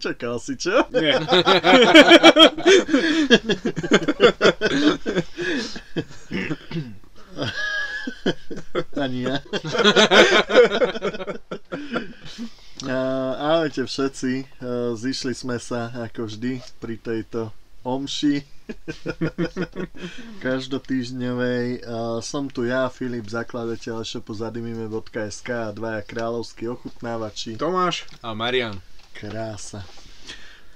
Nečakal si, čo? Nie. Ani ja. Ahojte všetci, zišli sme sa ako vždy pri tejto omši každotýždňovej. Som tu ja, Filip, zakladateľ shopu zadimime.sk a dvaja kráľovskí ochutnávači. Tomáš a Marian. Krása.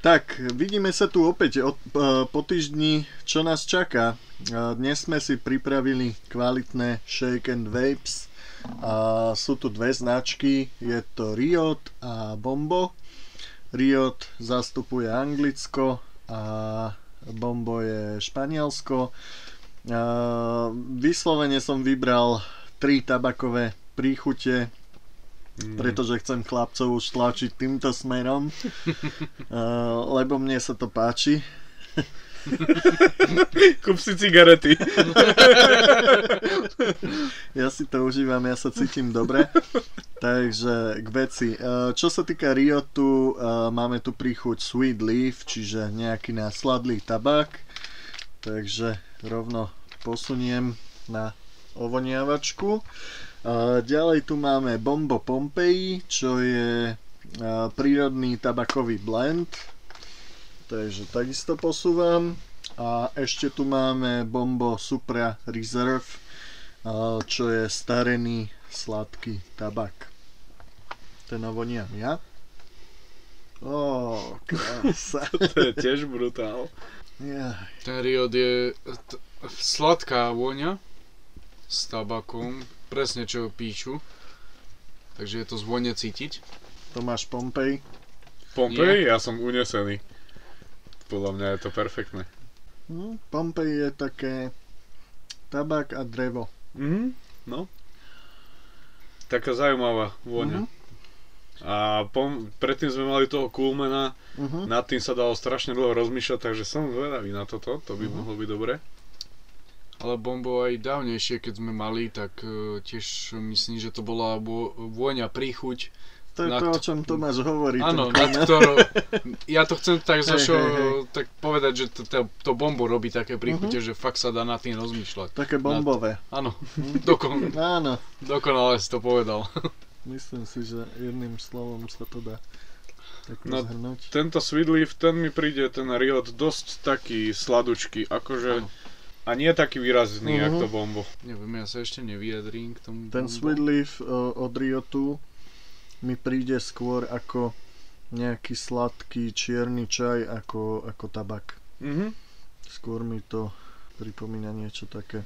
Tak, vidíme sa tu opäť od, uh, po týždni, čo nás čaká. Uh, dnes sme si pripravili kvalitné Shake and Vapes. Uh, sú tu dve značky, je to Riot a Bombo. Riot zastupuje Anglicko a Bombo je Španielsko. Uh, vyslovene som vybral tri tabakové príchute. Pretože chcem chlapcov už tlačiť týmto smerom, uh, lebo mne sa to páči. Kúp si cigarety. ja si to užívam, ja sa cítim dobre. Takže k veci. Čo sa týka Riotu, máme tu príchuť Sweet Leaf, čiže nejaký násladlý tabak. Takže rovno posuniem na ovoniavačku. Ďalej tu máme Bombo Pompeii, čo je prírodný tabakový blend. Takže takisto posúvam. A ešte tu máme Bombo Supra Reserve, čo je starený sladký tabak. Ten ovoniam ja. Ó, krása. to je tiež brutál. Ja. Ten Riot je t- sladká vôňa s tabakom, presne čo píšu. Takže je to zvonne cítiť. Tomáš Pompej. Pompej? Ja som unesený. Podľa mňa je to perfektné. No, Pompej je také tabak a drevo. Mhm, no. Taká zaujímavá vôňa. Uh-huh. A pom- predtým sme mali toho Coolmana, uh-huh. nad tým sa dalo strašne dlho rozmýšľať, takže som zvedavý na toto, to by uh-huh. mohlo byť dobre. Ale bombo aj dávnejšie, keď sme mali, tak uh, tiež myslím, že to bola vôňa príchuť. To je to, o čom Tomáš hovorí. Áno, nad ktorou, ja to chcem tak zašo, hey, hey, hey. tak povedať, že to, to, to bombo robí také príchute, uh-huh. že fakt sa dá nad tým rozmýšľať. Také bombové. Nad, áno, dokon, áno. dokonale si to povedal. Myslím si, že jedným slovom sa to dá. Tak no, zhrnúť. tento Sweet Leaf, ten mi príde, ten Riot, dosť taký sladučký, akože... Ano a nie taký výrazný, uh-huh. jak to bombo. Neviem, ja sa ešte nevyjadrím k tomu Ten bombo. Sweet Leaf uh, od Riotu mi príde skôr ako nejaký sladký čierny čaj ako, ako tabak. Uh-huh. Skôr mi to pripomína niečo také.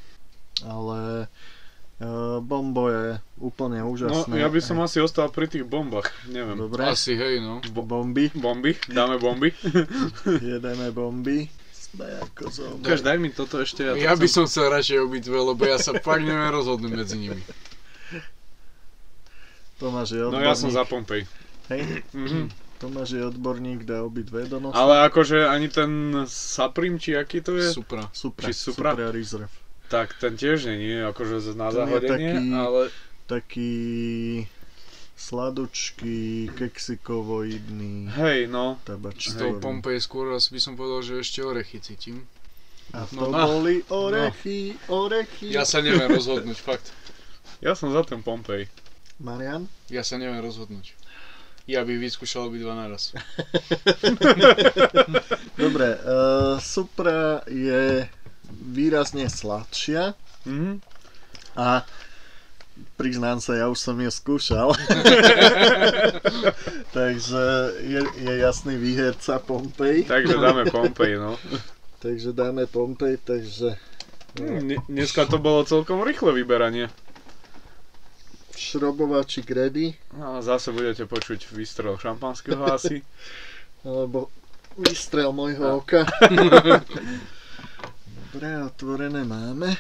Ale uh, bombo je úplne úžasné. No, ja by som asi ostal pri tých bombách, neviem. Dobre. Asi, hej, no. Bo- bomby. Bomby, dáme bomby. Jedeme bomby Ukáž, daj mi toto ešte. Ja, ja by som chcel radšej obidve, lebo ja sa fakt neviem rozhodnúť medzi nimi. Tomáš je odborník. No ja som za Pompej. Hej? Mm-hmm. Tomáš je odborník, dá obidve do nosa. Ale akože ani ten Saprim, či aký to je? Supra. Supra. Či Supra? Supra Reserve. Tak ten tiež nie je akože na zahodenie, taký, ale... Taký sladočky, keksikovoidný. Hej, no. Tabačný. Z toho Pompej skôr asi by som povedal, že ešte orechy cítim. A to no, boli orechy, no. orechy. Ja sa neviem rozhodnúť, fakt. Ja som za ten Pompej. Marian? Ja sa neviem rozhodnúť. Ja bych vyskúšal obidva naraz. Dobre, uh, Supra je výrazne sladšia. Mm-hmm. A priznám sa, ja už som ju skúšal. takže je, je jasný výherca Pompej. Takže dáme Pompej, no. takže dáme Pompej, takže... No. Dneska to bolo celkom rýchle vyberanie. Šrobovačík ready. No, zase budete počuť výstrel šampanského asi. Alebo výstrel môjho oka. Dobre, otvorené máme.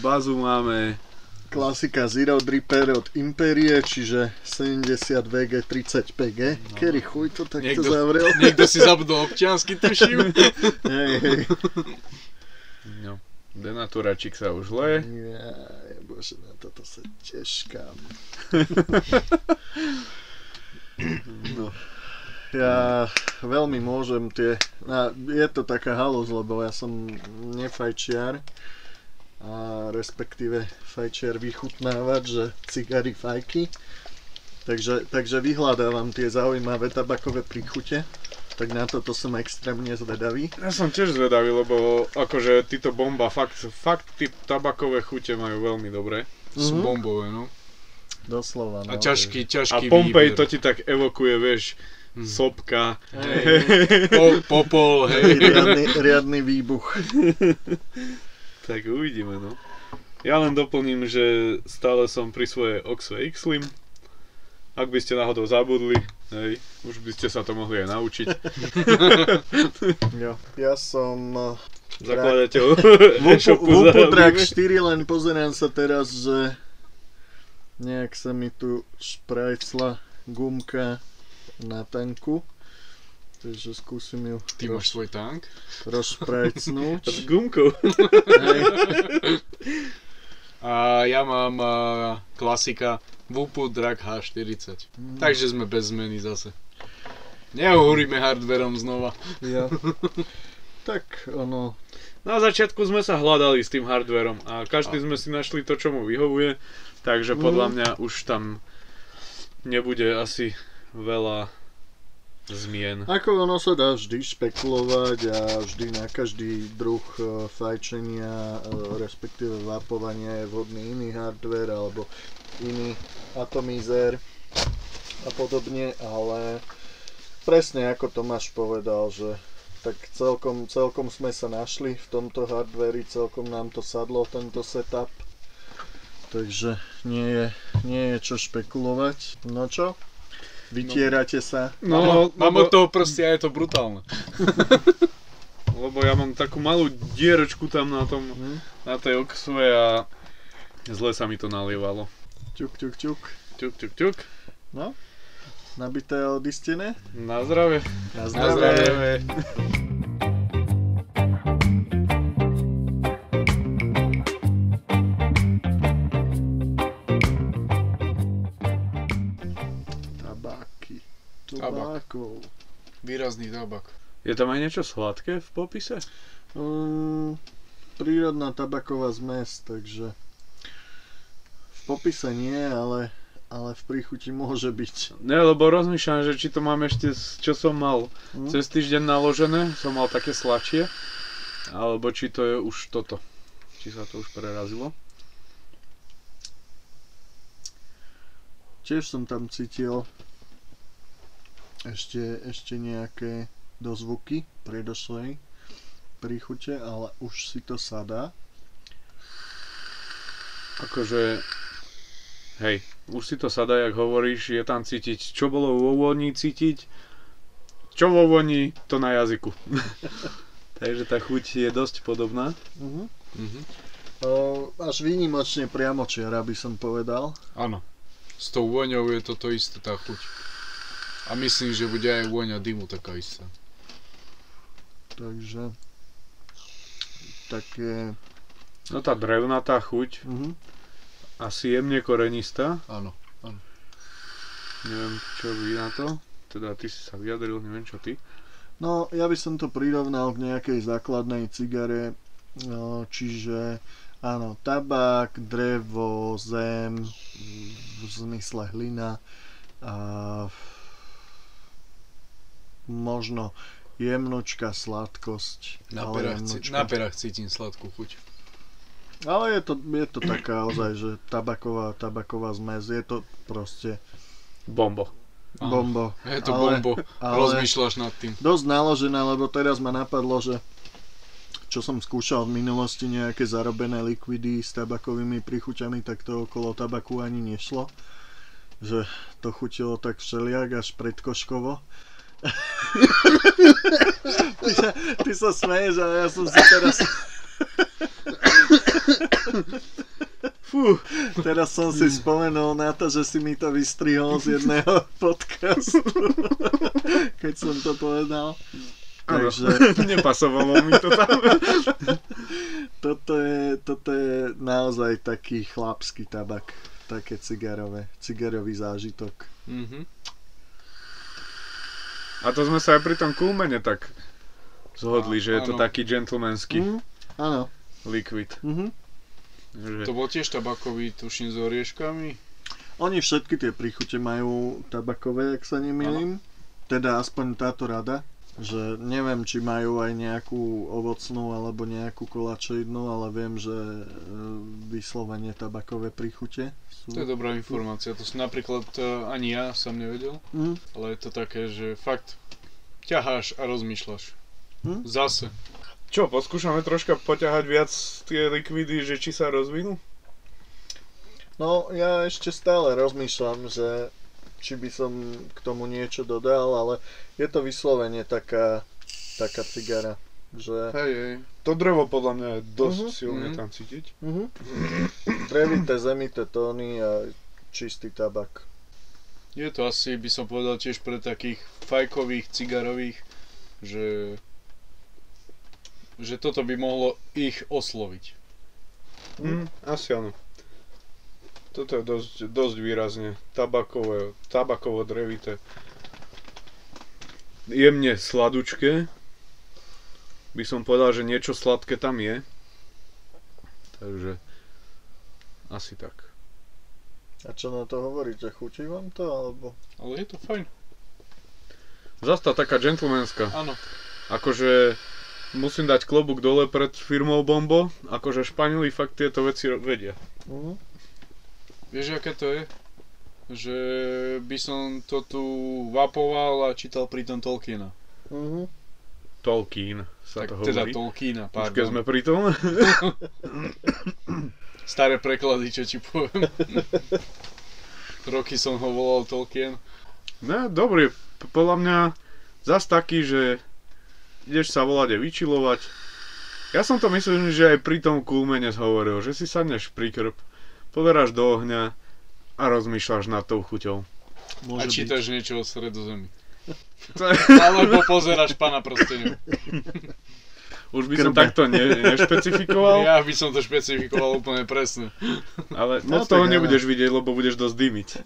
Bazu máme Klasika Zero Dripper od Imperie, čiže 70 VG 35 G. No. Kedy chuj to takto niekto, zavrel? Niekto si zabudol občiansky, tuším. hej, hej. No, denaturačík sa už le. Ja, bože, na toto sa teškám. No. Ja veľmi môžem tie... A je to taká halus, lebo ja som nefajčiar a respektíve fajčiar vychutnávať, že cigary fajky. Takže, takže vyhľadávam tie zaujímavé tabakové príchute. Tak na toto som extrémne zvedavý. Ja som tiež zvedavý, lebo akože títo bomba, fakt, fakt tí tabakové chute majú veľmi dobré. Sú Mhm. bombové, no. Doslova, no. A ťažký, A ťažký Pompej výber. to ti tak evokuje, vieš, Hm. sopka. Hej, Po, popol, hej. riadny, riadny výbuch. Tak uvidíme, no. Ja len doplním, že stále som pri svojej Oxway X-Slim. Ak by ste náhodou zabudli, hej, už by ste sa to mohli aj naučiť. Jo. Ja som uh, Zakladateľ e-shopu Vupu Track Zaradíme. 4, len pozerám sa teraz, že nejak sa mi tu šprajcla gumka na tanku. Takže skúsim ju Ty máš svoj tank? S rozšprajcnúť. gumkou. Hej. A ja mám a, klasika Wupu Drag H40. Mm. Takže sme bez zmeny zase. Neohúrime hardverom znova. Ja. Tak ono, Na začiatku sme sa hľadali s tým hardverom a každý sme si našli to, čo mu vyhovuje. Takže podľa Mhm. mňa už tam nebude asi veľa zmien. ako ono sa dá vždy špekulovať a vždy na každý druh e, fajčenia, e, respektíve vapovania je vhodný iný hardware alebo iný atomizer a podobne, ale presne ako Tomáš povedal, že tak celkom, celkom sme sa našli v tomto hardveri, celkom nám to sadlo, tento setup. Takže nie je, nie je čo špekulovať. No čo? Vytierate sa? No, mám lebo, od toho proste a je to brutálne. lebo ja mám takú malú dieročku tam na tom, Hm? na tej oksve a zle sa mi to nalievalo. Ťuk, ťuk, ťuk. Ťuk, ťuk, ťuk. No? Nabité a odistené? Na zdravie. Na Na zdravie. Tabak. Výrazný tabak. Je tam aj niečo sladké v popise? Um, prírodná tabaková zmes, takže v popise nie, ale, ale v príchuti môže byť. Ne, lebo rozmýšľam, že či to mám ešte, čo som mal Hm? cez týždeň naložené, som mal také sladšie, alebo či to je už toto. Či sa to už prerazilo. Tiež som tam cítil ešte, ešte nejaké dozvuky predošlej príchute, ale už si to sadá. Akože, hej, už si to sadá, jak hovoríš, je tam cítiť, čo bolo vo vôni cítiť, čo vo vôni, to na jazyku. Takže tá chuť je dosť podobná. Uh-huh. Mhm. až výnimočne priamočiara by som povedal. Áno. S tou vôňou je toto isté tá chuť. A myslím, že bude aj vôňa dymu taká istá. Takže také... No tá drevnatá chuť, Uh-huh. asi jemne korenistá. Áno. Neviem, čo vy na to. Teda ty si sa vyjadril, neviem čo ty. No, ja by som to prirovnal k nejakej základnej cigare, no, čiže áno, tabák, drevo, zem, v zmysle hlina a možno jemnočka sladkosť. Na perách, jemnočka. na perách cítim sladkú chuť. Ale je to, je to taká ozaj, že tabaková, tabaková zmes, je to proste Bombo. Bombo. Je to ale, bombo. ale- Rozmýšľaš nad tým. dosť naložené, lebo teraz ma napadlo, že čo som skúšal v minulosti nejaké zarobené likvidy s tabakovými príchuťami, tak to okolo tabaku ani nešlo. Že to chutilo tak všeliak až predkoškovo. Ty, sa, ty sa smeješ, ale ja som si teraz... Fú, teraz som si spomenul na to, že si mi to vystrihol z jedného podcastu, keď som to povedal. Takže Nepasovalo mi to tam. toto je, toto je naozaj taký chlapský tabak, také cigarové, cigarový zážitok. Mhm. A to sme sa aj pri tom kulmene tak zhodli, že je to áno. taký gentlemanský Mhm. Áno. liquid. Mhm. Že... To bol tiež tabakový, tuším, s orieškami. Oni všetky tie príchute majú tabakové, ak sa nemýlim. Teda aspoň táto rada. Že neviem, či majú aj nejakú ovocnú alebo nejakú koláčoidnú, ale viem, že e, vyslovene tabakové príchute To je sú. dobrá informácia, to som napríklad uh, ani ja som nevedel, Mhm. ale je to také, že fakt ťaháš a rozmýšľaš. Hm? Zase. Čo, poskúšame troška poťahať viac tie likvidy, že či sa rozvinú? No, ja ešte stále rozmýšľam, že či by som k tomu niečo dodal, ale je to vyslovene taká, taká cigara, že Hej, hej. To drevo podľa mňa je dosť Mhm. silne Mhm. tam cítiť. Mhm. Drevité, zemité tóny a čistý tabak. Je to asi, by som povedal, tiež pre takých fajkových, cigarových, že že toto by mohlo ich osloviť. Mm, asi áno. Toto je dosť, dosť výrazne tabakové, tabakovo drevité. Jemne sladučké. By som povedal, že niečo sladké tam je. Takže asi tak. A čo na to hovoríte? Chutí vám to, alebo? Ale je to fajn. Zasta taká gentlemanská. Áno. Akože musím dať klobúk dole pred firmou Bombo. Akože Španieli fakt tieto veci vedia. Mhm. Vieš, aké to je? Že by som to tu vapoval a čítal pritom Tolkiena. Mhm. Tolkien sa Tak to teda hovorí. Tolkiena, Už keď pardon. sme pri tom. Staré preklady, čo ti poviem. Roky som ho volal Tolkien. No, dobrý. Podľa mňa zas taký, že ideš sa volať a vyčilovať. Ja som to myslím, že aj pri tom kulmene hovoril, že si sadneš pri krb, pozeráš do ohňa a rozmýšľaš nad tou chuťou. Môže a čítaš niečo o stredozemi. Alebo pozeráš pána prsteňov. Už by som Krbe. takto ne, nešpecifikoval, Ja by som to špecifikoval úplne presne. ale No toho nebudeš vidieť, lebo budeš dosť dymiť.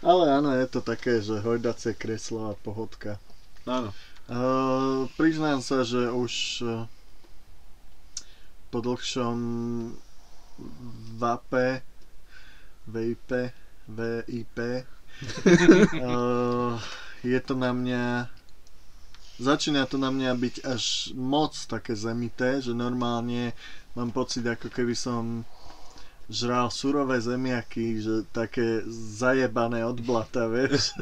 Ale áno, je to také, že hojdacie kreslo a pohodka. Áno. Uh, priznám sa, že už uh, po dlhšom vejpe, VIP, uh, je to na mňa začína to na mňa byť až moc také zemité, že normálne mám pocit, ako keby som žral surové zemiaky, že také zajebané od blata, vieš.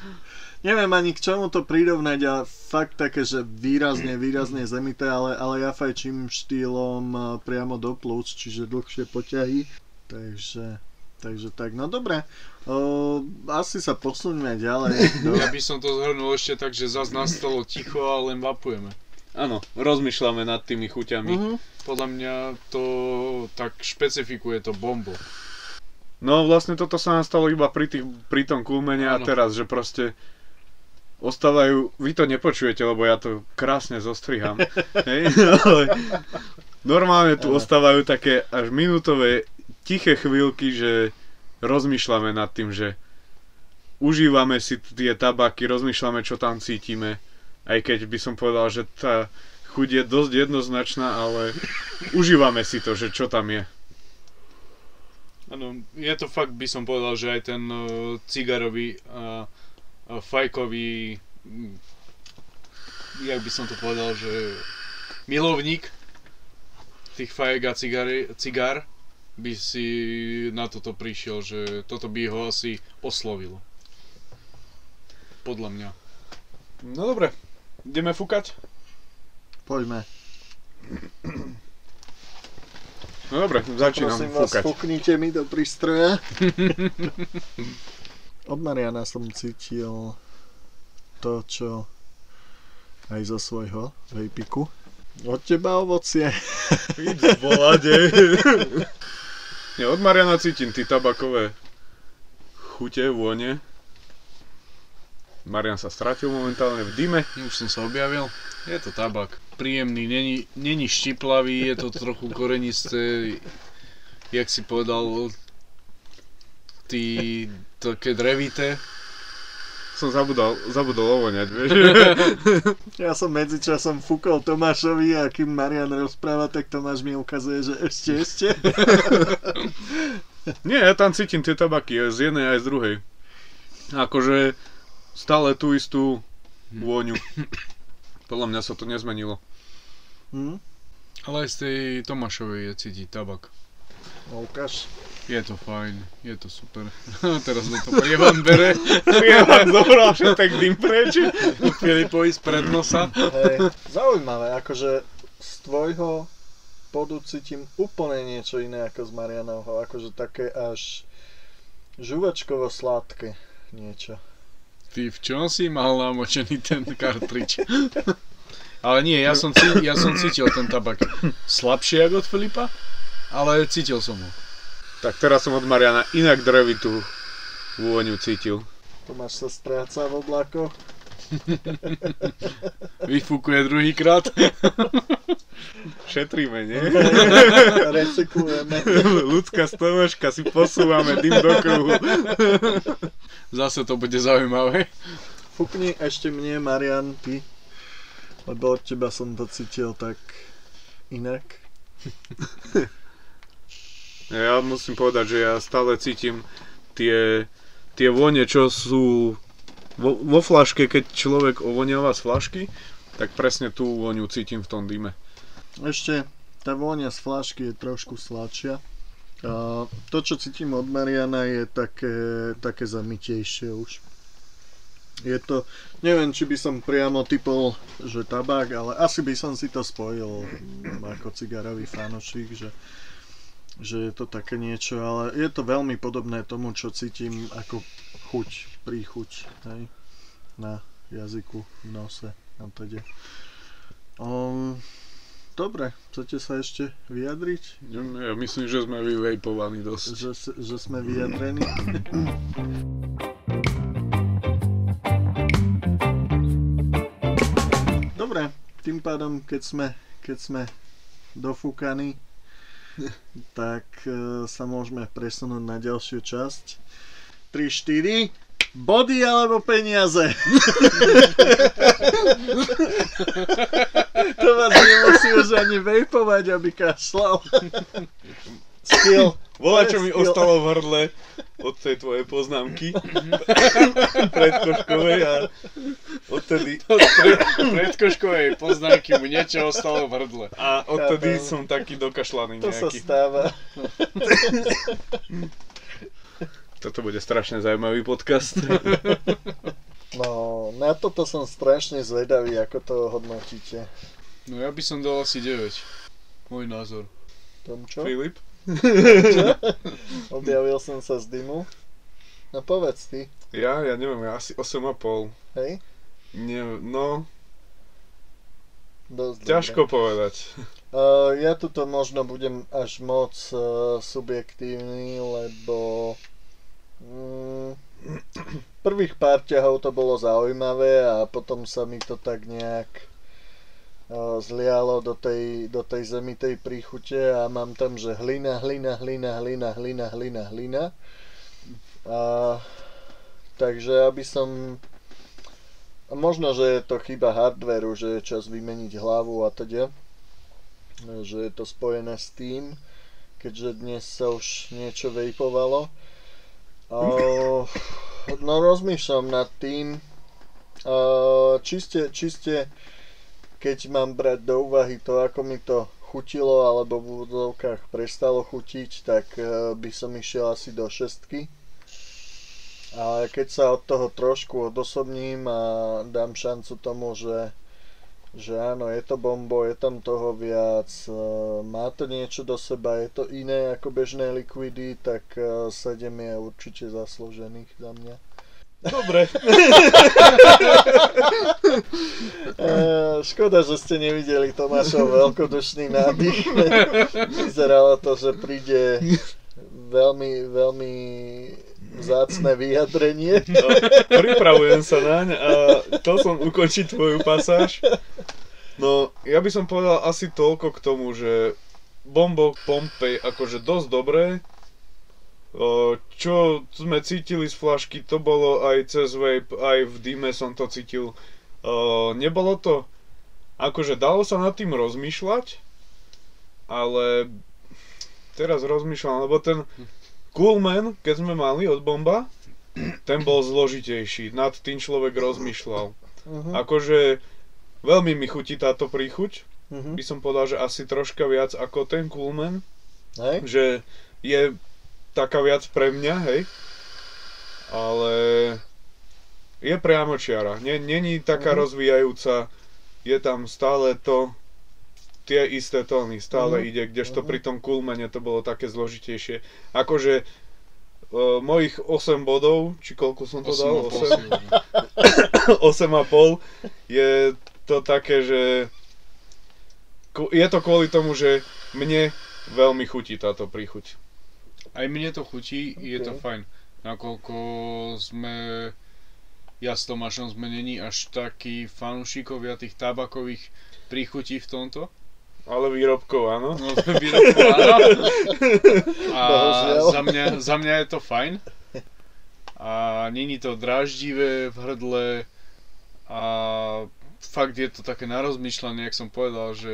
Neviem ani k čomu to prirovnať, ale fakt také, že výrazne, výrazne zemité, ale, ale ja fajčím štýlom a, priamo do plúc, čiže dlhšie poťahy. Takže, takže tak, no dobre. O, asi sa posuňme ďalej. Do... Ja by som to zhrnul ešte tak, že zase nastalo ticho a len vapujeme. Áno, rozmýšľame nad tými chuťami. Mhm. Podľa mňa to tak špecifikuje to bombo. No vlastne toto sa nám stalo iba pri, tých, pri tom kulmene a teraz, že proste ostávajú, vy to nepočujete, lebo ja to krásne zostriham, hej, ale normálne tu Áno. ostávajú také až minútové tiché chvíľky, že rozmýšľame nad tým, že užívame si tie tabaky, rozmýšľame, čo tam cítime, aj keď by som povedal, že tá chuť je dosť jednoznačná, ale užívame si to, že čo tam je. Áno, je to fakt, by som povedal, že aj ten uh, cigarový a uh, fajkový, mm, jak by som to povedal, že milovník tých fajek a cigary, cigár by si na toto prišiel, že toto by ho asi oslovilo. Podľa mňa. No dobre, ideme fúkať? Poďme. No dobre, začínam Prosím vás, fúkať. fúknite mi do prístroja. Od Mariana som cítil to, čo aj zo svojho vejpiku. Od teba ovocie. Volade. Nie, od Mariana cítim tí tabakové chute, vône. Marian sa stratil momentálne v dime. Už som sa objavil. Je to tabak. Príjemný, není, není štiplavý, je to trochu korenisté. Jak si povedal, tí také drevité. som zabudol, zabudol ovoňať, vieš. Ja som medzičasom fúkol Tomášovi a kým Marian rozpráva, tak Tomáš mi ukazuje, že ešte, ešte. Nie, ja tam cítim tie tabaky aj z jednej aj z druhej. Akože stále tú istú vôňu. Podľa mňa sa to nezmenilo. Hm? Ale aj z tej Tomášovej je cítiť tabak. Ukáž. Je to fajn, je to super. Teraz mi to prievan bere. Vám zobral všetek dým preč. Filipovi spred nosa. Hej, zaujímavé, akože z tvojho podu cítim úplne niečo iné ako z Marianovho, akože také až žuvačkovo sladké niečo. Ty v čom si mal namočený ten kartrič? Ale nie, ja som, ja som cítil ten tabak slabšie ako od Filipa, ale cítil som ho. Tak teraz som od Mariana inak drevitú vôňu cítil. Tomáš sa stráca v oblakoch. Vyfúkuje druhýkrát. Šetríme, nie? Recyklujeme. Ľudská stonožka si posúvame dym do kruhu. Zase to bude zaujímavé. Fúkni ešte mne, Marian, ty. Lebo od teba som to cítil tak inak. Ja musím povedať, že ja stále cítim tie, tie vône, čo sú vo, vo flaške, keď človek ovoniava z flašky, tak presne tú vôňu cítim v tom dime. Ešte tá vôňa z flašky je trošku sladšia. A to, čo cítim od Mariana, je také, také zamitejšie už. Je to, neviem, či by som priamo typol, že tabák, ale asi by som si to spojil ako cigarový fanošik, že, že je to také niečo, ale je to veľmi podobné tomu, čo cítim ako chuť, príchuť, hej, na jazyku, v nose a teda. Um, dobre, chcete sa ešte vyjadriť? Ja myslím, že sme vyvejpovaní dosť. Že, že sme vyjadrení? Dobre, tým pádom, keď sme, keď sme dofúkaní, tak e, sa môžeme presunúť na ďalšiu časť. 3, 4, body alebo peniaze? to vás nemusí už ani vejpovať, aby kašľal. Skill. Volá, čo mi ostalo v hrdle od tej tvojej poznámky predkoškovej a odtedy, Pred, predkoškovej poznámky mu niečo ostalo v hrdle. a odtedy Chápem. som taký dokašľaný To sa nejaký. stáva. Toto bude strašne zaujímavý podcast. No, na toto som strašne zvedavý, ako to hodnotíte. No ja by som dal asi 9. Môj názor. Tom čo? Filip? Objavil som sa z dymu. No povedz ty, Ja? Ja neviem, ja asi 8,5. hej? Nie, no, Dosť ťažko povedať. Uh, ja tuto možno budem až moc uh, subjektívny, lebo prvých pár ťahov to bolo zaujímavé a potom sa mi to tak nejak uh, zlialo do tej, do tej zemitej príchute a mám tam, že hlina, hlina, hlina, hlina, hlina, hlina, hlina. A, takže aby som možno, že je to chyba hardveru, že je čas vymeniť hlavu a teda že je to spojené s tým, keďže dnes sa už niečo vejpovalo. A, no rozmýšľam nad tým, a, čiste, čiste keď mám brať do úvahy to, ako mi to chutilo, alebo v úvodzovkách prestalo chutiť, tak e, by som išiel asi do šestky. Ale keď sa od toho trošku odosobním a dám šancu tomu, že že áno, je to bombo, je tam toho viac, e, má to niečo do seba, je to iné ako bežné likvidy, tak 7 je určite zaslúžených za mňa. Dobre. E, škoda, že ste nevideli Tomášov veľkodušný nádych. Vyzeralo to, že príde veľmi, veľmi vzácne vyjadrenie. No, pripravujem sa naň a chcel som ukončiť tvoju pasáž. No, ja by som povedal asi toľko k tomu, že Bombo Pompej akože dosť dobré, čo sme cítili z flašky, to bolo aj cez vape, aj v dime som to cítil. Nebolo to, akože dalo sa nad tým rozmýšľať, ale teraz rozmýšľam, lebo ten Coolman, keď sme mali od Bomba, ten bol zložitejší, nad tým človek rozmýšľal. Uh-huh. Akože veľmi mi chutí táto príchuť, Uh-huh. by som povedal, že asi troška viac ako ten Coolman, Hej? že je taká viac pre mňa, hej. Ale je priamočiara. Nie, není taká Mhm. rozvíjajúca. Je tam stále to tie isté tóny, stále Mhm. ide, kdežto Mhm. pri tom Coolmane to bolo také zložitejšie. Akože uh, mojich 8 bodov, či koľko som to dal? 8? 8,5 je to také, že je to kvôli tomu, že mne veľmi chutí táto príchuť. Aj mne to chutí, je to fajn. Nakoľko sme, ja s Tomášom sme není až takí fanúšikovia tých tabakových príchutí v tomto. Ale výrobkov, áno. No, výrobku, áno. A za mňa, za mňa je to fajn. A není to dráždivé v hrdle. Fakt je to také na rozmýšľanie, jak som povedal, že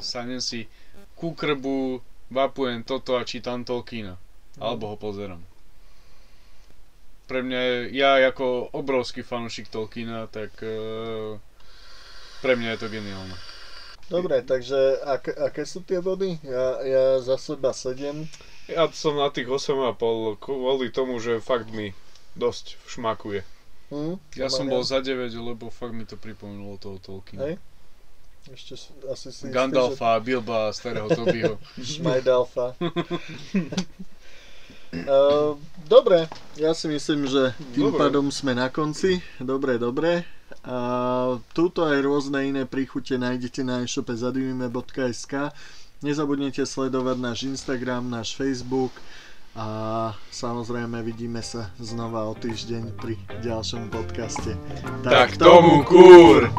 sadnem si ku krbu, vapujem toto a čítam Tolkiena. Alebo ho pozerám. Pre mňa je, ja ako obrovský fanúšik Tolkiena, tak eh, pre mňa je to geniálne. Dobre, takže ak, aké sú tie body? Ja, ja za seba 7. Ja som na tých 8,5 kvôli tomu, že fakt mi dosť šmakuje. Hm? Ja som bol za 9, lebo fakt mi to pripomenulo toho Tolkiena. Hej? Ešte asi si Gandalfa, Bilba, starého Tobyho. Šmajdalfa. Uh, dobre, ja si myslím, že tým Dobre. pádom sme na konci. Dobre, dobre. A túto aj rôzne iné príchute nájdete na e-shope zadivime.sk. Nezabudnite sledovať náš Instagram, náš Facebook a samozrejme vidíme sa znova o týždeň pri ďalšom podcaste. Tak tomu kúr!